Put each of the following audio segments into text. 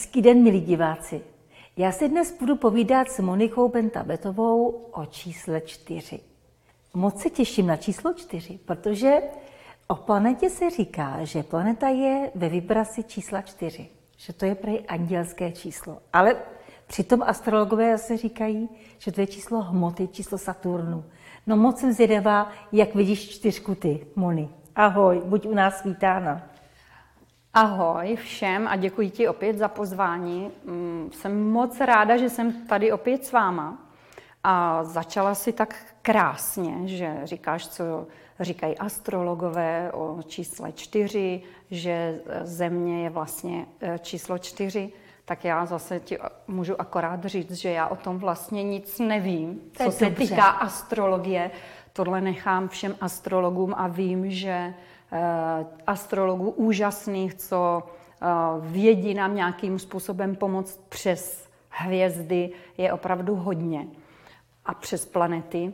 Hezký den, milí diváci. Já si dnes budu povídat s Monikou Bentabetovou o čísle čtyři. Moc se těším na číslo čtyři, protože o planetě se říká, že planeta je ve vibraci čísla čtyři, že to je prej andělské číslo. Ale přitom astrologové se říkají, že to je číslo hmoty, číslo Saturnu. No moc jsem zvědavá, jak vidíš čtyřku ty, Moni. Ahoj, buď u nás vítána. Ahoj všem a děkuji ti opět za pozvání. Mm, jsem moc ráda, že jsem tady opět s váma. A začala si tak krásně, že říkáš, co říkají astrologové o čísle čtyři, že země je vlastně e, číslo čtyři. Tak já zase ti můžu akorát říct, že já o tom vlastně nic nevím, co se týká astrologie. Tohle nechám všem astrologům a vím, že astrologů úžasných, co eh, vědí nám nějakým způsobem pomoct přes hvězdy, je opravdu hodně a přes planety.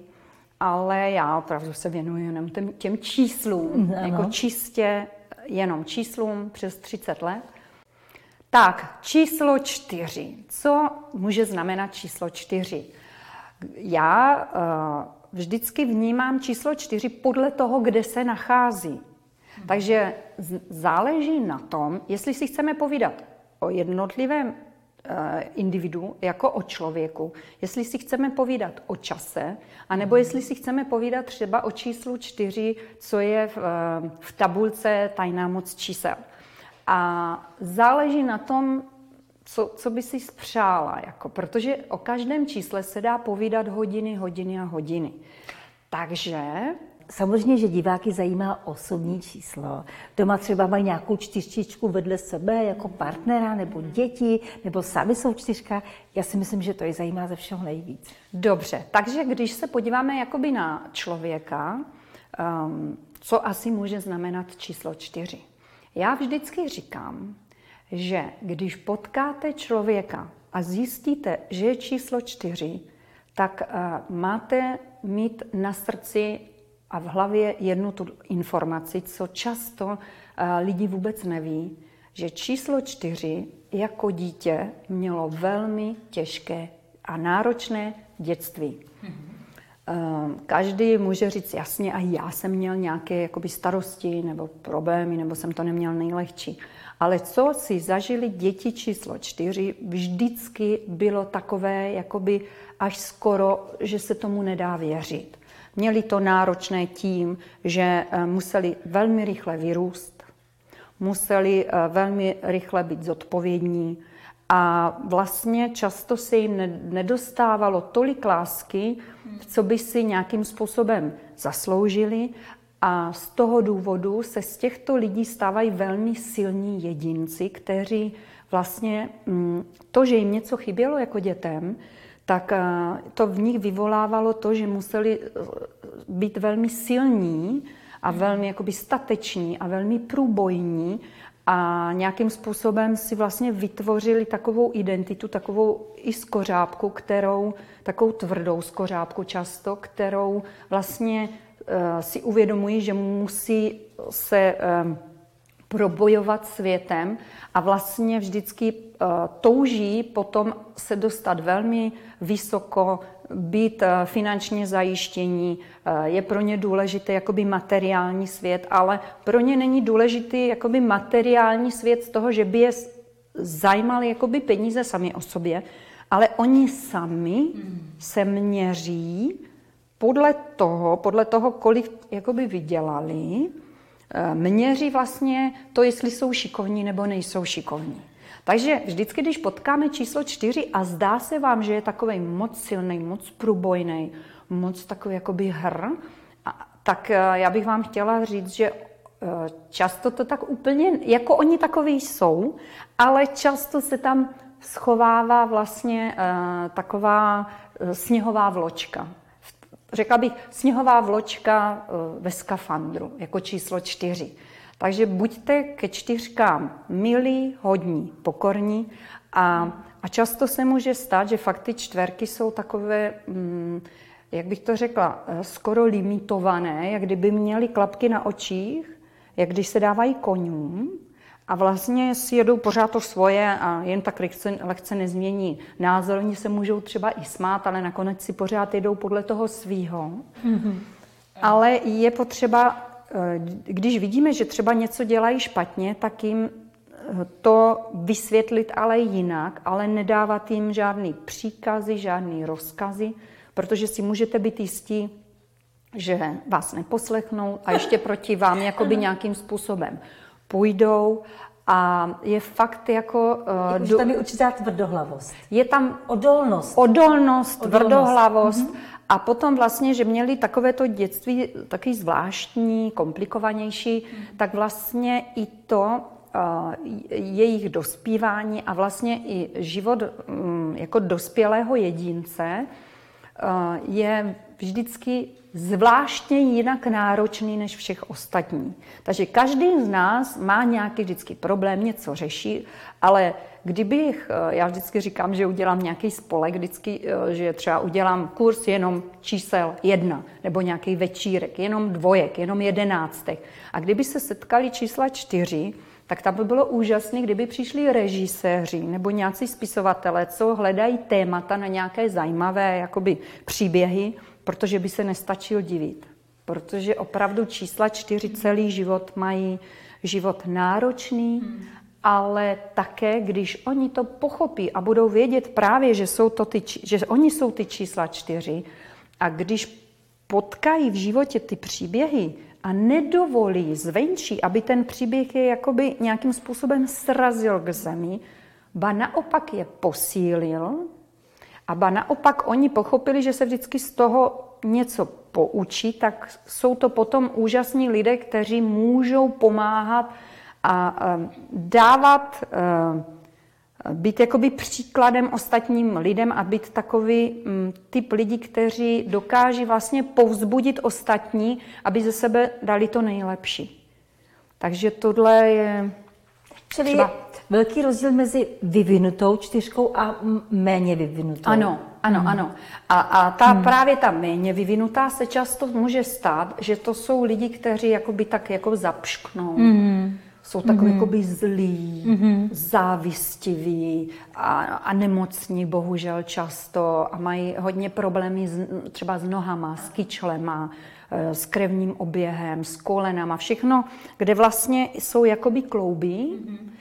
Ale já opravdu se věnuji jenom těm, těm číslům, ano. jako čistě jenom číslům přes 30 let. Tak, číslo čtyři. Co může znamenat číslo čtyři? Já uh, vždycky vnímám číslo čtyři podle toho, kde se nachází. Takže záleží na tom, jestli si chceme povídat o jednotlivém eh, individu jako o člověku, jestli si chceme povídat o čase, anebo jestli si chceme povídat třeba o číslu čtyři, co je v, eh, v tabulce tajná moc čísel. A záleží na tom, co, co by si spřála, jako, protože o každém čísle se dá povídat hodiny, hodiny a hodiny. Takže Samozřejmě, že diváky zajímá osobní číslo. Doma třeba mají nějakou čtyřčičku vedle sebe jako partnera, nebo děti, nebo sami jsou čtyřka. Já si myslím, že to je zajímá ze všeho nejvíc. Dobře, takže když se podíváme jakoby na člověka, um, co asi může znamenat číslo čtyři? Já vždycky říkám, že když potkáte člověka a zjistíte, že je číslo čtyři, tak uh, máte mít na srdci a v hlavě jednu tu informaci, co často eh, lidi vůbec neví, že číslo čtyři jako dítě mělo velmi těžké a náročné dětství. Mm-hmm. Každý může říct jasně, a já jsem měl nějaké jakoby, starosti nebo problémy, nebo jsem to neměl nejlehčí. Ale co si zažili děti číslo čtyři, vždycky bylo takové, jakoby až skoro, že se tomu nedá věřit. Měli to náročné tím, že eh, museli velmi rychle vyrůst, museli eh, velmi rychle být zodpovědní a vlastně často se jim nedostávalo tolik lásky, co by si nějakým způsobem zasloužili a z toho důvodu se z těchto lidí stávají velmi silní jedinci, kteří vlastně mm, to, že jim něco chybělo jako dětem, tak eh, to v nich vyvolávalo to, že museli eh, být velmi silní a hmm. velmi jakoby stateční a velmi průbojní a nějakým způsobem si vlastně vytvořili takovou identitu, takovou i skořápku, kterou, takovou tvrdou skořápku často, kterou vlastně uh, si uvědomují, že musí se probojovat světem a vlastně vždycky uh, touží potom se dostat velmi vysoko, být uh, finančně zajištění. Uh, je pro ně důležité jakoby materiální svět, ale pro ně není důležitý jakoby materiální svět z toho, že by je zajímaly jakoby peníze sami o sobě, ale oni sami se měří podle toho, podle toho, kolik jakoby vydělali, Eh, měří vlastně to, jestli jsou šikovní nebo nejsou šikovní. Takže vždycky, když potkáme číslo čtyři a zdá se vám, že je takový moc silný, moc průbojný, moc takový jakoby hr, tak eh, já bych vám chtěla říct, že eh, často to tak úplně, jako oni takový jsou, ale často se tam schovává vlastně taková sněhová vločka řekla bych, sněhová vločka eh, ve skafandru, jako číslo čtyři. Takže buďte ke čtyřkám milí, hodní, pokorní a, a často se může stát, že fakt ty čtverky jsou takové, mm, jak bych to řekla, eh, skoro limitované, jak kdyby měly klapky na očích, jak když se dávají konům a vlastně si jedou pořád to svoje a jen tak lehce, lehce nezmění názor. Oni se můžou třeba i smát, ale nakonec si pořád jedou podle toho svýho. Mm-hmm. Ale je potřeba, eh, když vidíme, že třeba něco dělají špatně, tak jim eh, to vysvětlit ale jinak, ale nedávat jim žádný příkazy, žádný rozkazy, protože si můžete být jistí, že vás neposlechnou a ještě proti vám jakoby nějakým způsobem půjdou a je fakt jako... Uh, je tam je určitá tvrdohlavost. Je tam odolnost. Odolnost, tvrdohlavost. Mm-hmm. A potom vlastně, že měli takovéto dětství taky zvláštní, komplikovanější, mm-hmm. tak vlastně i to uh, jejich dospívání a vlastně i život um, jako dospělého jedince uh, je vždycky zvláštně jinak náročný než všech ostatní. Takže každý z nás má nějaký vždycky problém, něco řeší, ale kdybych, eh, já vždycky říkám, že udělám nějaký spolek, vždycky, eh, že třeba udělám kurz jenom čísel jedna, nebo nějaký večírek, jenom dvojek, jenom jedenáctek. A kdyby se setkali čísla čtyři, tak tam by bylo úžasné, kdyby přišli režiséři nebo nějací spisovatelé, co hledají témata na nějaké zajímavé jakoby, příběhy protože by se nestačil divit. Protože opravdu čísla čtyři celý život mají život náročný, ale také, když oni to pochopí a budou vědět právě, že, jsou to ty, že oni jsou ty čísla čtyři, a když potkají v životě ty příběhy a nedovolí zvenčí, aby ten příběh je jakoby nějakým způsobem srazil k zemi, ba naopak je posílil, a ba naopak oni pochopili, že se vždycky z toho něco poučí, tak jsou to potom úžasní lidé, kteří můžou pomáhat a dávat, být jakoby příkladem ostatním lidem a být takový mm, typ lidí, kteří dokáží vlastně povzbudit ostatní, aby ze sebe dali to nejlepší. Takže tohle je Čili třeba... velký rozdíl mezi vyvinutou čtyřkou a méně vyvinutou. Ano, ano, hmm. ano. A, a ta hmm. právě ta méně vyvinutá se často může stát, že to jsou lidi, kteří jakoby tak jako zapšknou. Hmm. Jsou takový mm. jakoby zlí, mm. závistiví a, a nemocní bohužel často a mají hodně problémy s, třeba s nohama, s kyčlema, eh, s krevním oběhem, s kolenama, všechno, kde vlastně jsou jakoby klouby, mm.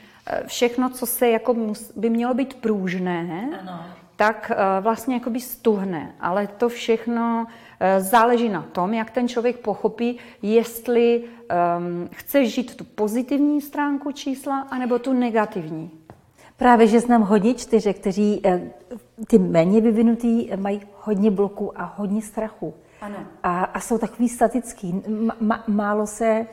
všechno, co se jako by mělo být průžné, ano tak eh, vlastně jakoby stuhne. Ale to všechno eh, záleží na tom, jak ten člověk pochopí, jestli um, chce žít tu pozitivní stránku čísla, anebo tu negativní. Právě, že znám hodně čtyře, kteří eh, ty méně vyvinutý mají hodně bloků a hodně strachu. Ano. A, a jsou takový statický. M- málo se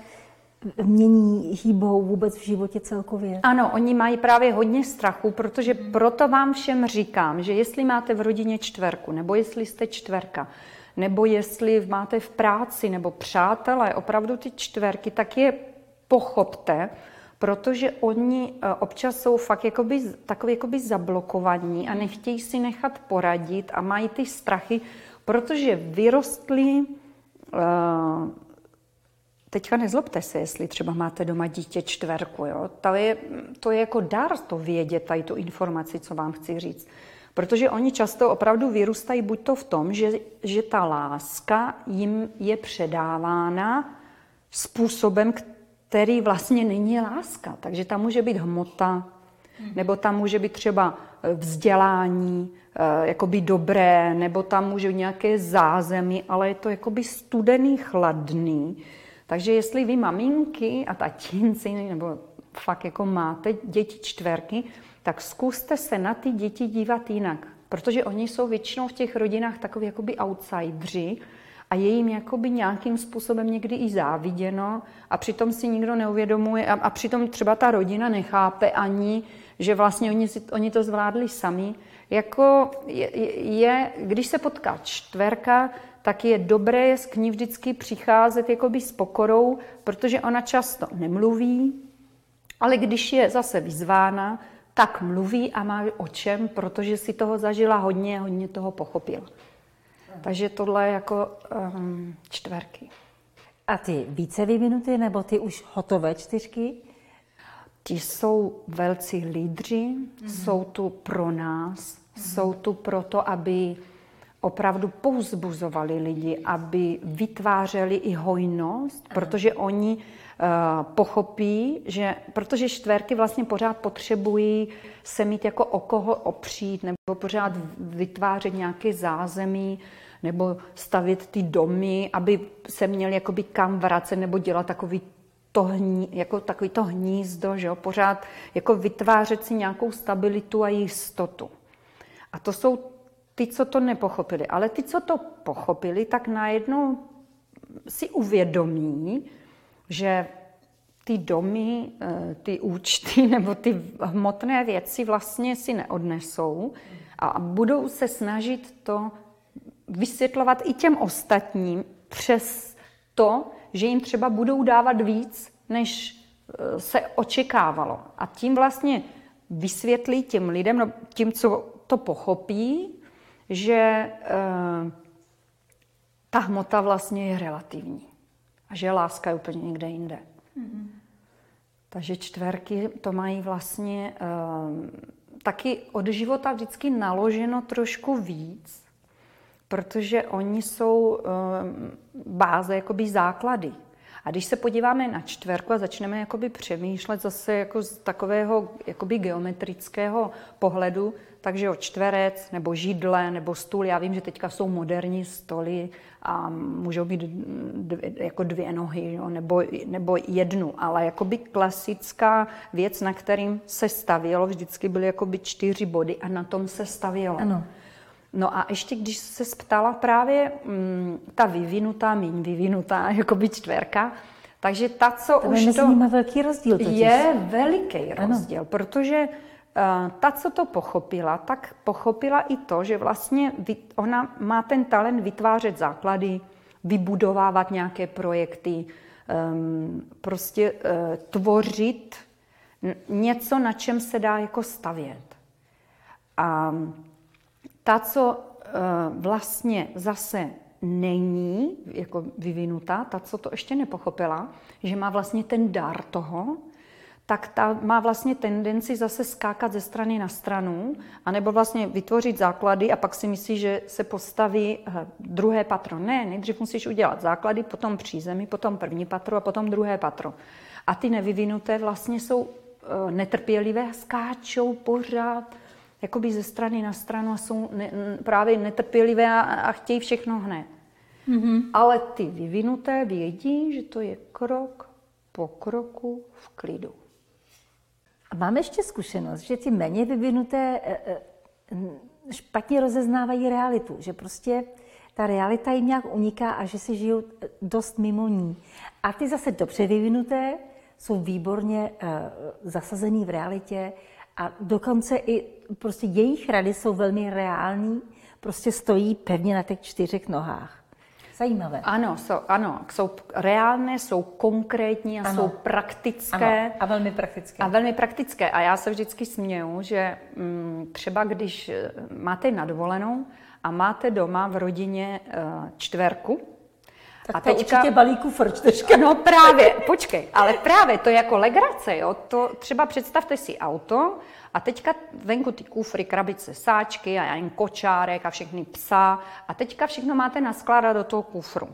mění, hýbou vůbec v životě celkově. Ano, oni mají právě hodně strachu, protože proto vám všem říkám, že jestli máte v rodině čtverku, nebo jestli jste čtverka, nebo jestli máte v práci nebo přátelé opravdu ty čtverky, tak je pochopte, protože oni eh, občas jsou fakt jakoby, takový jakoby zablokovaní a nechtějí si nechat poradit a mají ty strachy, protože vyrostli uh, Teďka nezlobte se, jestli třeba máte doma dítě čtverku. Jo? To, je, to je jako dar to vědět, tady tu informaci, co vám chci říct. Protože oni často opravdu vyrůstají buď to v tom, že, že ta láska jim je předávána způsobem, který vlastně není láska. Takže tam může být hmota, nebo tam může být třeba vzdělání, eh, jakoby dobré, nebo tam může být nějaké zázemí, ale je to jakoby studený, chladný, takže jestli vy maminky a tatínci, nebo fakt jako máte děti čtverky, tak zkuste se na ty děti dívat jinak. Protože oni jsou většinou v těch rodinách takový jakoby outsidři a je jim jakoby nějakým způsobem někdy i záviděno a přitom si nikdo neuvědomuje a, a přitom třeba ta rodina nechápe ani, že vlastně oni, si, oni to zvládli sami. Jako je, je, když se potká čtverka, tak je dobré k ní vždycky přicházet jakoby s pokorou, protože ona často nemluví, ale když je zase vyzvána, tak mluví a má o čem, protože si toho zažila hodně, hodně toho pochopila. Takže tohle je jako um, čtverky. A ty více vyvinuty, nebo ty už hotové čtyřky? ti jsou velcí lídři, mm-hmm. jsou tu pro nás, mm-hmm. jsou tu proto, aby opravdu pouzbuzovali lidi, aby vytvářeli i hojnost, protože oni uh, pochopí, že protože čtverky vlastně pořád potřebují se mít jako o koho opřít, nebo pořád vytvářet nějaké zázemí, nebo stavit ty domy, aby se měli jakoby kam vracet, nebo dělat takový to hní, jako takový to hnízdo, že jo? pořád jako vytvářet si nějakou stabilitu a jistotu. A to jsou ty, co to nepochopili. Ale ty, co to pochopili, tak najednou si uvědomí, že ty domy, eh, ty účty nebo ty hmotné věci vlastně si neodnesou a budou se snažit to vysvětlovat i těm ostatním přes to, že jim třeba budou dávat víc, než eh, se očekávalo. A tím vlastně vysvětlí těm lidem, no, tím, co to pochopí, že e, ta hmota vlastně je relativní a že láska je úplně někde jinde. Mm-hmm. Takže čtverky to mají vlastně e, taky od života vždycky naloženo trošku víc, protože oni jsou e, báze, jakoby základy. A když se podíváme na čtverku a začneme jakoby přemýšlet zase jako z takového jakoby geometrického pohledu, takže o čtverec nebo židle nebo stůl, já vím, že teďka jsou moderní stoly a můžou být dvě, jako dvě nohy jo, nebo, nebo jednu, ale jakoby klasická věc, na kterým se stavělo, vždycky byly jakoby čtyři body a na tom se stavělo. Ano. No a ještě když se ptala právě mm, ta vyvinutá, míň vyvinutá, jako by čtverka, takže ta, co to už je to... velký rozdíl totiž. Je veliký rozdíl, ano. protože uh, ta, co to pochopila, tak pochopila i to, že vlastně ona má ten talent vytvářet základy, vybudovávat nějaké projekty, um, prostě uh, tvořit něco, na čem se dá jako stavět. A ta, co eh, vlastně zase není jako vyvinutá, ta, co to ještě nepochopila, že má vlastně ten dar toho, tak ta má vlastně tendenci zase skákat ze strany na stranu, anebo vlastně vytvořit základy a pak si myslí, že se postaví eh, druhé patro. Ne, nejdřív musíš udělat základy, potom přízemí, potom první patro a potom druhé patro. A ty nevyvinuté vlastně jsou eh, netrpělivé, skáčou pořád jakoby ze strany na stranu a jsou ne, právě netrpělivé a, a chtějí všechno hned. Mm-hmm. Ale ty vyvinuté vědí, že to je krok po kroku v klidu. A máme ještě zkušenost, že ty méně vyvinuté e, e, špatně rozeznávají realitu, že prostě ta realita jim nějak uniká a že si žijou e, dost mimo ní. A ty zase dobře vyvinuté jsou výborně zasazený v realitě a dokonce i prostě jejich rady jsou velmi reální, prostě stojí pevně na těch čtyřech nohách. Zajímavé. Ano, jsou, ano, jsou reálné, jsou konkrétní a ano. jsou praktické. Ano, a velmi praktické. A velmi praktické. A já se vždycky směju, že mm, třeba když eh, máte nadvolenou a máte doma v rodině uh, čtverku, tak a to teďka, určitě balí kufr čtyřka. No právě, počkej, ale právě to je jako legrace, jo. To třeba představte si auto a teďka venku ty kufry, krabice, sáčky a jen kočárek a všechny psa a teďka všechno máte naskládat do toho kufru.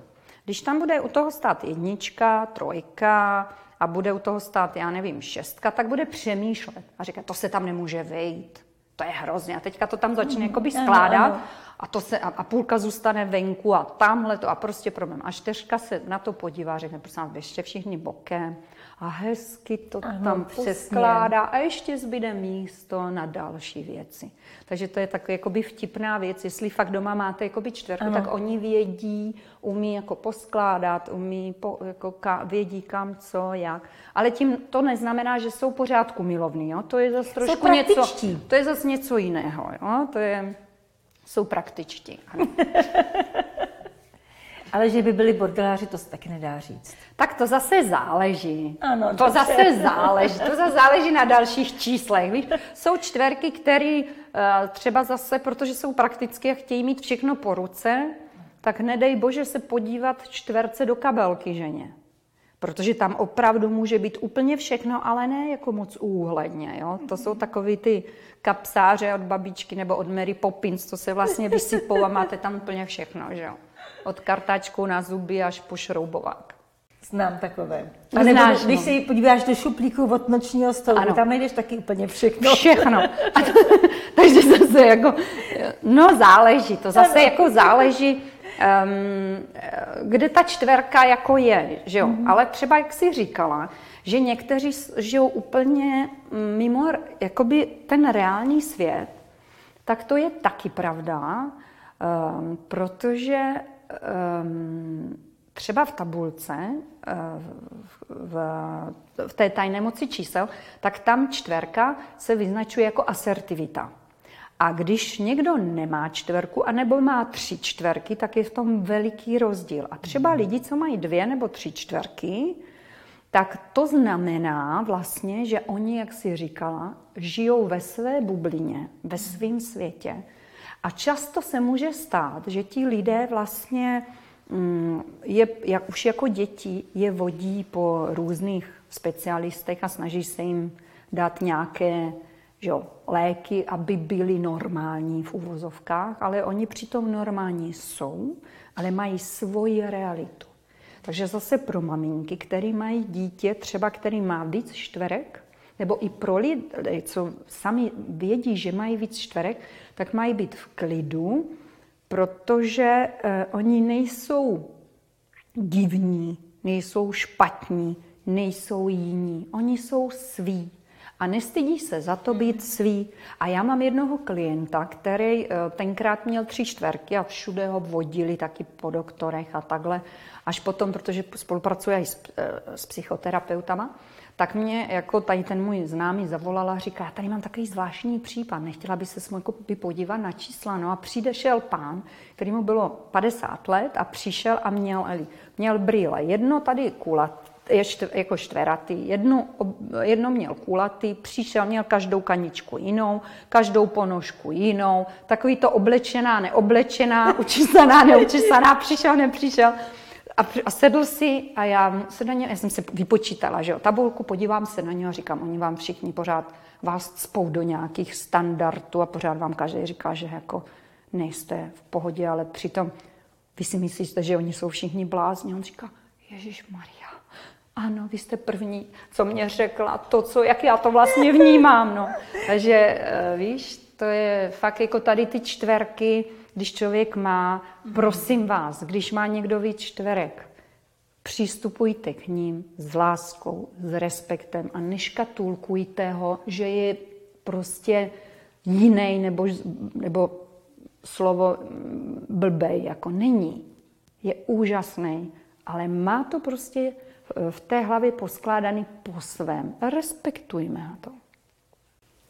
Když tam bude u toho stát jednička, trojka a bude u toho stát, já nevím, šestka, tak bude přemýšlet a říkat, to se tam nemůže vejít, to je hrozně. A teďka to tam začne jakoby skládat ano, ano. A, to se, a, a půlka zůstane venku a tamhle to a prostě problém. A čtyřka se na to podívá, řekne, prosím vás, běžte všichni bokem a hezky to ano, tam přesně. poskládá a ještě zbyde místo na další věci. Takže to je takový jakoby vtipná věc. Jestli fakt doma máte jakoby čtverku, ano. tak oni vědí, umí jako poskládat, umí po, jako ka, vědí kam, co, jak. Ale tím to neznamená, že jsou pořádku milovní. Jo? To je zase trošku něco, to je zase něco jiného. Jo? To je, jsou praktičtí. Ale že by byli bordeláři, to se taky nedá říct. Tak to zase záleží. Ano, to dobře. zase záleží. To zase záleží na dalších číslech. Víš? Jsou čtverky, které eh, třeba zase, protože jsou praktické a chtějí mít všechno po ruce, tak nedej bože se podívat čtverce do kabelky ženě. Protože tam opravdu může být úplně všechno, ale ne jako moc úhledně. Jo? To jsou takový ty kapsáře od babičky nebo od Mary Poppins, co se vlastně vysypou a máte tam úplně všechno. Že jo? Od kartáčku na zuby až po šroubovák. Znám takové. A nebo Znáš, když no. se podíváš do šuplíku od nočního stolu, ano. tam najdeš taky úplně všechno. Všechno. A to, takže zase jako, no záleží, to zase ano. jako záleží, um, kde ta čtverka jako je, že jo. Mm-hmm. Ale třeba, jak jsi říkala, že někteří žijou úplně mimo jakoby ten reální svět, tak to je taky pravda, um, protože um, třeba v tabulce, eh, v, v té tajné moci čísel, tak tam čtverka se vyznačuje jako asertivita. A když někdo nemá čtverku, anebo má tři čtverky, tak je v tom veliký rozdíl. A třeba lidi, co mají dvě nebo tři čtverky, tak to znamená vlastně, že oni, jak si říkala, žijou ve své bublině, ve svém světě. A často se může stát, že ti lidé vlastně Mm, je, jak už jako děti je vodí po různých specialistech a snaží se jim dát nějaké že jo, léky, aby byly normální v uvozovkách, ale oni přitom normální jsou, ale mají svoji realitu. Takže zase pro maminky, které mají dítě, třeba který má víc čtverek, nebo i pro lidi, co sami vědí, že mají víc čtverek, tak mají být v klidu, protože eh, oni nejsou divní, nejsou špatní, nejsou jiní. Oni jsou sví a nestydí se za to být svý. A já mám jednoho klienta, který eh, tenkrát měl tři čtverky a všude ho vodili taky po doktorech a takhle, až potom, protože spolupracuje i s, eh, s psychoterapeutama, tak mě jako tady ten můj známý zavolala a říká, tady mám takový zvláštní případ, nechtěla by se jako by podívat na čísla. No a přijde šel pán, který mu bylo 50 let a přišel a měl, měl brýle. Jedno tady kulat, je štv, jako čtveratý, jedno, jedno měl kulatý, přišel, měl každou kaničku jinou, každou ponožku jinou, takový to oblečená, neoblečená, učesaná, neučesaná, přišel, nepřišel. A, a sedl si a já se na ně, já jsem si vypočítala, že jo, tabulku, podívám se na ně a říkám, oni vám všichni pořád vás spou do nějakých standardů a pořád vám každý říká, že jako nejste v pohodě, ale přitom vy si myslíte, že oni jsou všichni blázni. On říká, Ježíš Maria, ano, vy jste první, co mě řekla, to, co, jak já to vlastně vnímám. No. Takže eh, víš, to je fakt jako tady ty čtverky, když člověk má, prosím vás, když má někdo víc čtverek, přistupujte k ním s láskou, s respektem a neškatulkujte ho, že je prostě jiný nebo, nebo slovo blbej, jako není. Je úžasný, ale má to prostě v té hlavě poskládaný po svém. Respektujme to.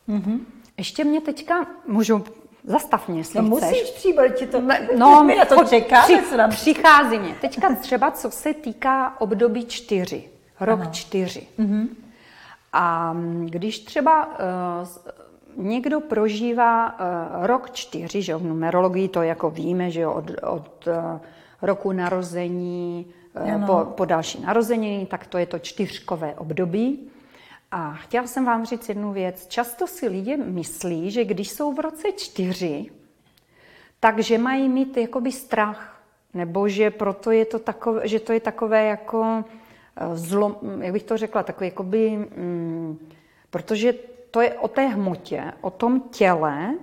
Mm-hmm. Ještě mě teďka, můžu Zastav mě, jestli no, chceš. musíš přijít, ti to, no, my na to čekáme. Při, nám... Přichází mě. Teďka třeba, co se týká období čtyři, rok ano. čtyři. Mm-hmm. A když třeba uh, někdo prožívá uh, rok čtyři, že v numerologii to jako víme, že od, od uh, roku narození uh, po, po další narozeniny, tak to je to čtyřkové období. A chtěla jsem vám říct jednu věc. Často si lidé myslí, že když jsou v roce čtyři, takže mají mít jakoby strach. Nebo že proto je to takové, že to je takové jako eh, zlom, jak bych to řekla, takové jakoby, mm, protože to je o té hmotě, o tom těle,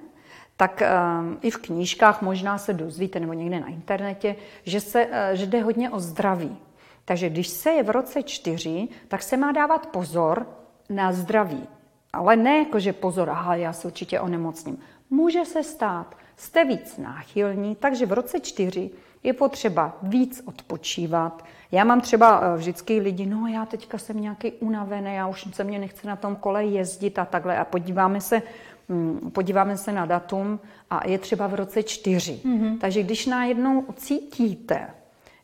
tak um, i v knížkách možná se dozvíte, nebo někde na internetě, že, se, uh, že jde hodně o zdraví. Takže když se je v roce čtyři, tak se má dávat pozor, na zdraví. Ale ne jako, že pozor, aha, já se určitě onemocním. Může se stát, jste víc náchylní, takže v roce čtyři je potřeba víc odpočívat. Já mám třeba eh, vždycky lidi, no já teďka jsem nějaký unavený, já už se mě nechce na tom kole jezdit a takhle. A podíváme se, podíváme se na datum a je třeba v roce čtyři. Mm-hmm. Takže když najednou cítíte,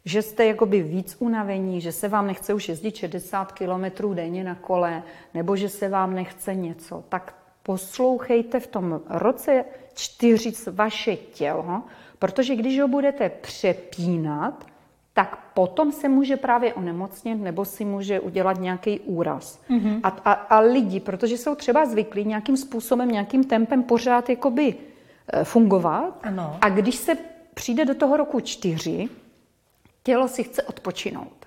že jste jakoby víc unavení, že se vám nechce už jezdit 60 km denně na kole, nebo že se vám nechce něco, tak poslouchejte v tom roce čtyři vaše tělo, protože když ho budete přepínat, tak potom se může právě onemocnit nebo si může udělat nějaký úraz. Mm-hmm. A, a, a lidi, protože jsou třeba zvyklí nějakým způsobem, nějakým tempem pořád jakoby eh, fungovat. Ano. A když se přijde do toho roku čtyři, tělo si chce odpočinout.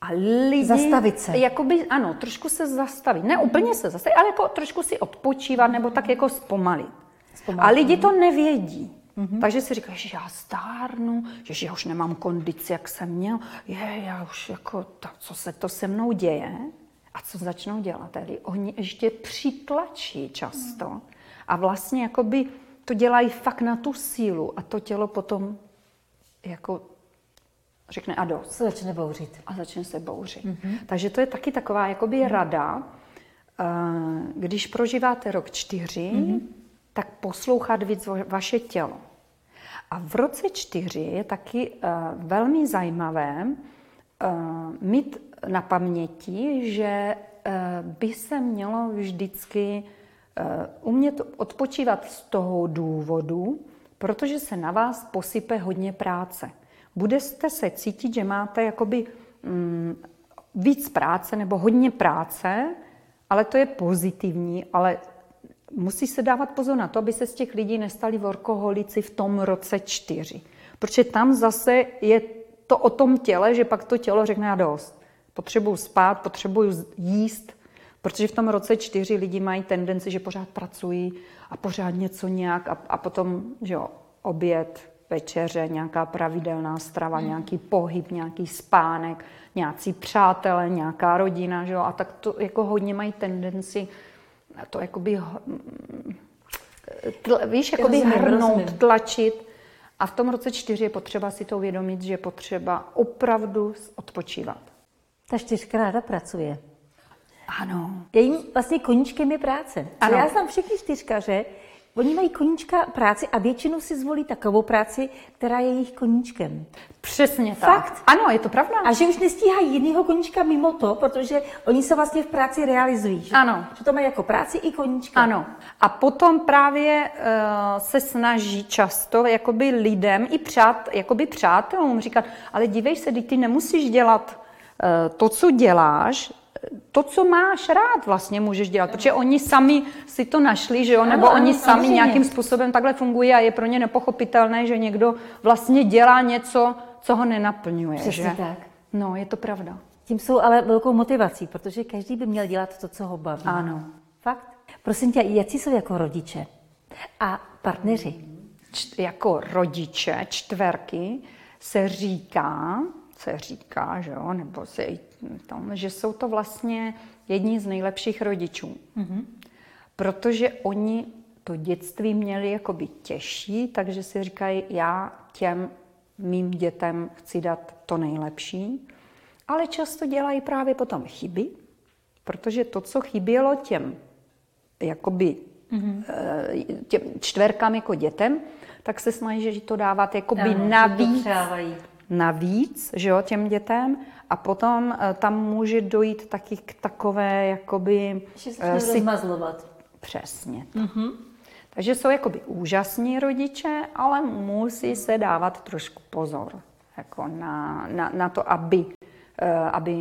A lidi... Zastavit se. Jakoby, ano, trošku se zastavit. Ne úplně se zastavit, ale jako trošku si odpočívat nebo tak jako zpomalit. zpomalit. A lidi to nevědí. Mm-hmm. Takže si říkáš, že já stárnu, že já už nemám kondici, jak jsem měl. Je, já už jako, to, co se to se mnou děje? A co začnou dělat? Tedy oni ještě přitlačí často. Mm. A vlastně jakoby to dělají fakt na tu sílu. A to tělo potom jako řekne a dost. Se začne bouřit. A začne se bouřit. Mm-hmm. Takže to je taky taková jakoby mm-hmm. rada, eh, když prožíváte rok čtyři, mm-hmm tak poslouchat víc vaše tělo. A v roce čtyři je taky uh, velmi zajímavé uh, mít na paměti, že uh, by se mělo vždycky uh, umět odpočívat z toho důvodu, protože se na vás posype hodně práce. Budete se cítit, že máte jakoby um, víc práce nebo hodně práce, ale to je pozitivní, ale musí se dávat pozor na to, aby se z těch lidí nestali workoholici v tom roce čtyři. Protože tam zase je to o tom těle, že pak to tělo řekne a dost. Potřebuju spát, potřebuju jíst, protože v tom roce čtyři lidi mají tendenci, že pořád pracují a pořád něco nějak a, a potom, že jo, oběd, večeře, nějaká pravidelná strava, mm. nějaký pohyb, nějaký spánek, nějací přátelé, nějaká rodina, že jo, a tak to jako hodně mají tendenci to jakoby, tl, víš, jakoby rozumím, hrnout, rozumím. tlačit. A v tom roce čtyři je potřeba si to uvědomit, že je potřeba opravdu odpočívat. Ta čtyřka ráda pracuje. Ano. Jejím vlastně koníčkem je práce. Ano. Já znám všechny čtyřkaře, Oni mají koníčka práci a většinou si zvolí takovou práci, která je jejich koníčkem. Přesně tak. Fakt? Ano, je to pravda. A že už nestíhají jiného koníčka mimo to, protože oni se vlastně v práci realizují. Že, ano. Že to mají jako práci i koníčka. Ano. A potom právě uh, se snaží často jakoby lidem i přát, jakoby přátelům říkat, ale dívej se, ty nemusíš dělat uh, to, co děláš, to, co máš rád, vlastně můžeš dělat, protože oni sami si to našli, že jo, nebo ano, oni sami samozřejmě. nějakým způsobem takhle fungují a je pro ně nepochopitelné, že někdo vlastně dělá něco, co ho nenaplňuje. Přesně že? tak. No, je to pravda. Tím jsou ale velkou motivací, protože každý by měl dělat to, co ho baví. Ano. Fakt? Prosím tě, jaký jsou jako rodiče a partneři? Č- jako rodiče, čtverky, se říká, se říká, že jo, nebo se i tom, že jsou to vlastně jedni z nejlepších rodičů. Mm-hmm. Protože oni to dětství měli jakoby těžší, takže si říkají, já těm mým dětem chci dát to nejlepší. Ale často dělají právě potom chyby, protože to, co chybělo těm jakoby mm-hmm. těm čtverkám jako dětem, tak se snaží to dávat jakoby ano, navíc, navíc že jo, těm dětem a potom eh, tam může dojít taky k takové, jakoby... Že se uh, si... rozmazlovat. Přesně. Mm-hmm. Takže jsou jakoby úžasní rodiče, ale musí se dávat trošku pozor jako na, na, na to, aby, eh, aby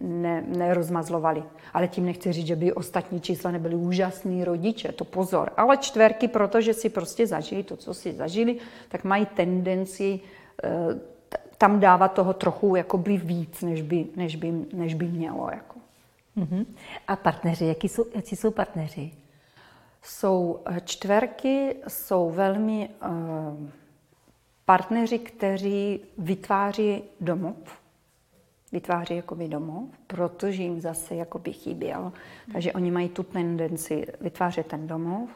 ne, nerozmazlovali. Ale tím nechci říct, že by ostatní čísla nebyly úžasní rodiče, to pozor. Ale čtverky, protože si prostě zažili to, co si zažili, tak mají tendenci tam dávat toho trochu jakoby víc, než by, než by, než by mělo. Jako. Uh-huh. A partneři, jaký jsou, jaký jsou partneři? Jsou eh, čtverky, jsou velmi uh, partneři, kteří vytváří domov, vytváří jakoby domov, protože jim zase jakoby chyběl. Takže oni mají tu tendenci vytvářet ten domov.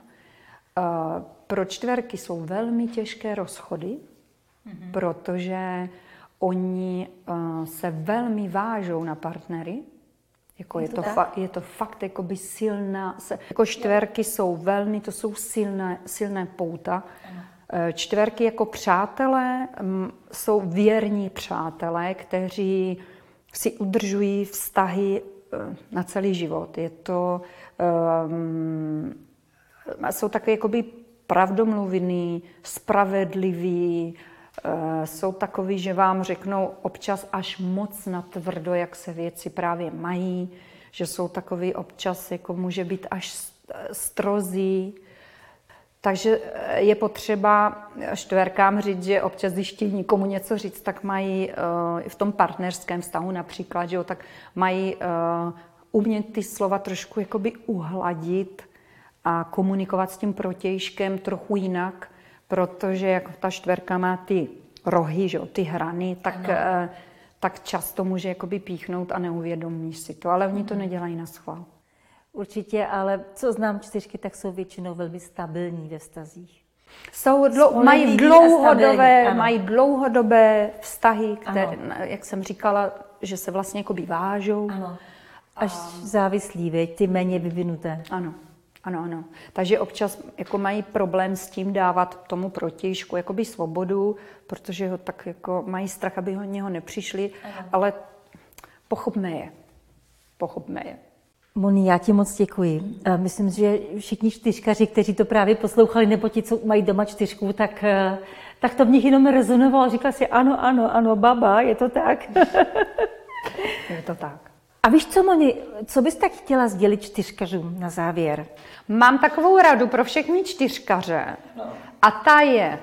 Uh, pro čtverky jsou velmi těžké rozchody, mm-hmm. protože oni uh, se velmi vážou na partnery. Jako je, je, to, to fa- je to fakt jakoby silná, se, jako čtverky jsou velmi, to jsou silné, silné pouta. Uh, čtverky jako přátelé um, jsou věrní přátelé, kteří si udržují vztahy uh, na celý život. Je to, um, jsou takové jakoby pravdomluvný, spravedlivý, jsou takový, že vám řeknou občas až moc natvrdo, jak se věci právě mají, že jsou takový občas, jako může být až strozí. Takže eh, je potřeba štverkám říct, že občas, když chtějí nikomu něco říct, tak mají v tom partnerském vztahu například, že jo, tak mají umět ty slova trošku jakoby uhladit a komunikovat s tím protějškem trochu jinak, protože jak ta čtverka má ty rohy, že, ty hrany, tak, eh, tak často může jakoby píchnout a neuvědomí si to, ale oni to mhm. nedělají na schvál. Určitě, ale co znám čtyřky, tak jsou většinou velmi stabilní ve vztazích. Jsou dlou, mají, dlouhodobé, mají dlouhodobé vztahy, které, ano. jak jsem říkala, že se vlastně jako vážou. Ano. Až a... závislí, veď, ty méně vyvinuté. Ano. Ano, ano. Takže občas jako mají problém s tím dávat tomu protějšku jakoby svobodu, protože ho tak jako mají strach, aby ho něho nepřišli, ano. ale pochopme je. Pochopme je. Moni, já ti moc děkuji. Myslím, že všichni čtyřkaři, kteří to právě poslouchali, nebo ti, co mají doma čtyřku, tak, eh, tak to v nich jenom rezonovalo. Říkal si, ano, ano, ano, baba, je to tak. je to tak. A víš co, Moni, co bys tak chtěla sdělit čtyřkařům na závěr? Mám takovou radu pro všechny čtyřkaře. No. A ta je,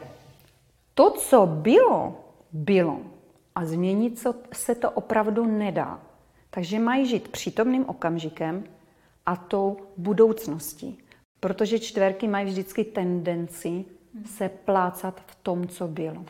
to, co bylo, bylo. A změnit se to opravdu nedá. Takže mají žít přítomným okamžikem a tou budoucností. Protože čtverky mají vždycky tendenci se plácat v tom, co bylo.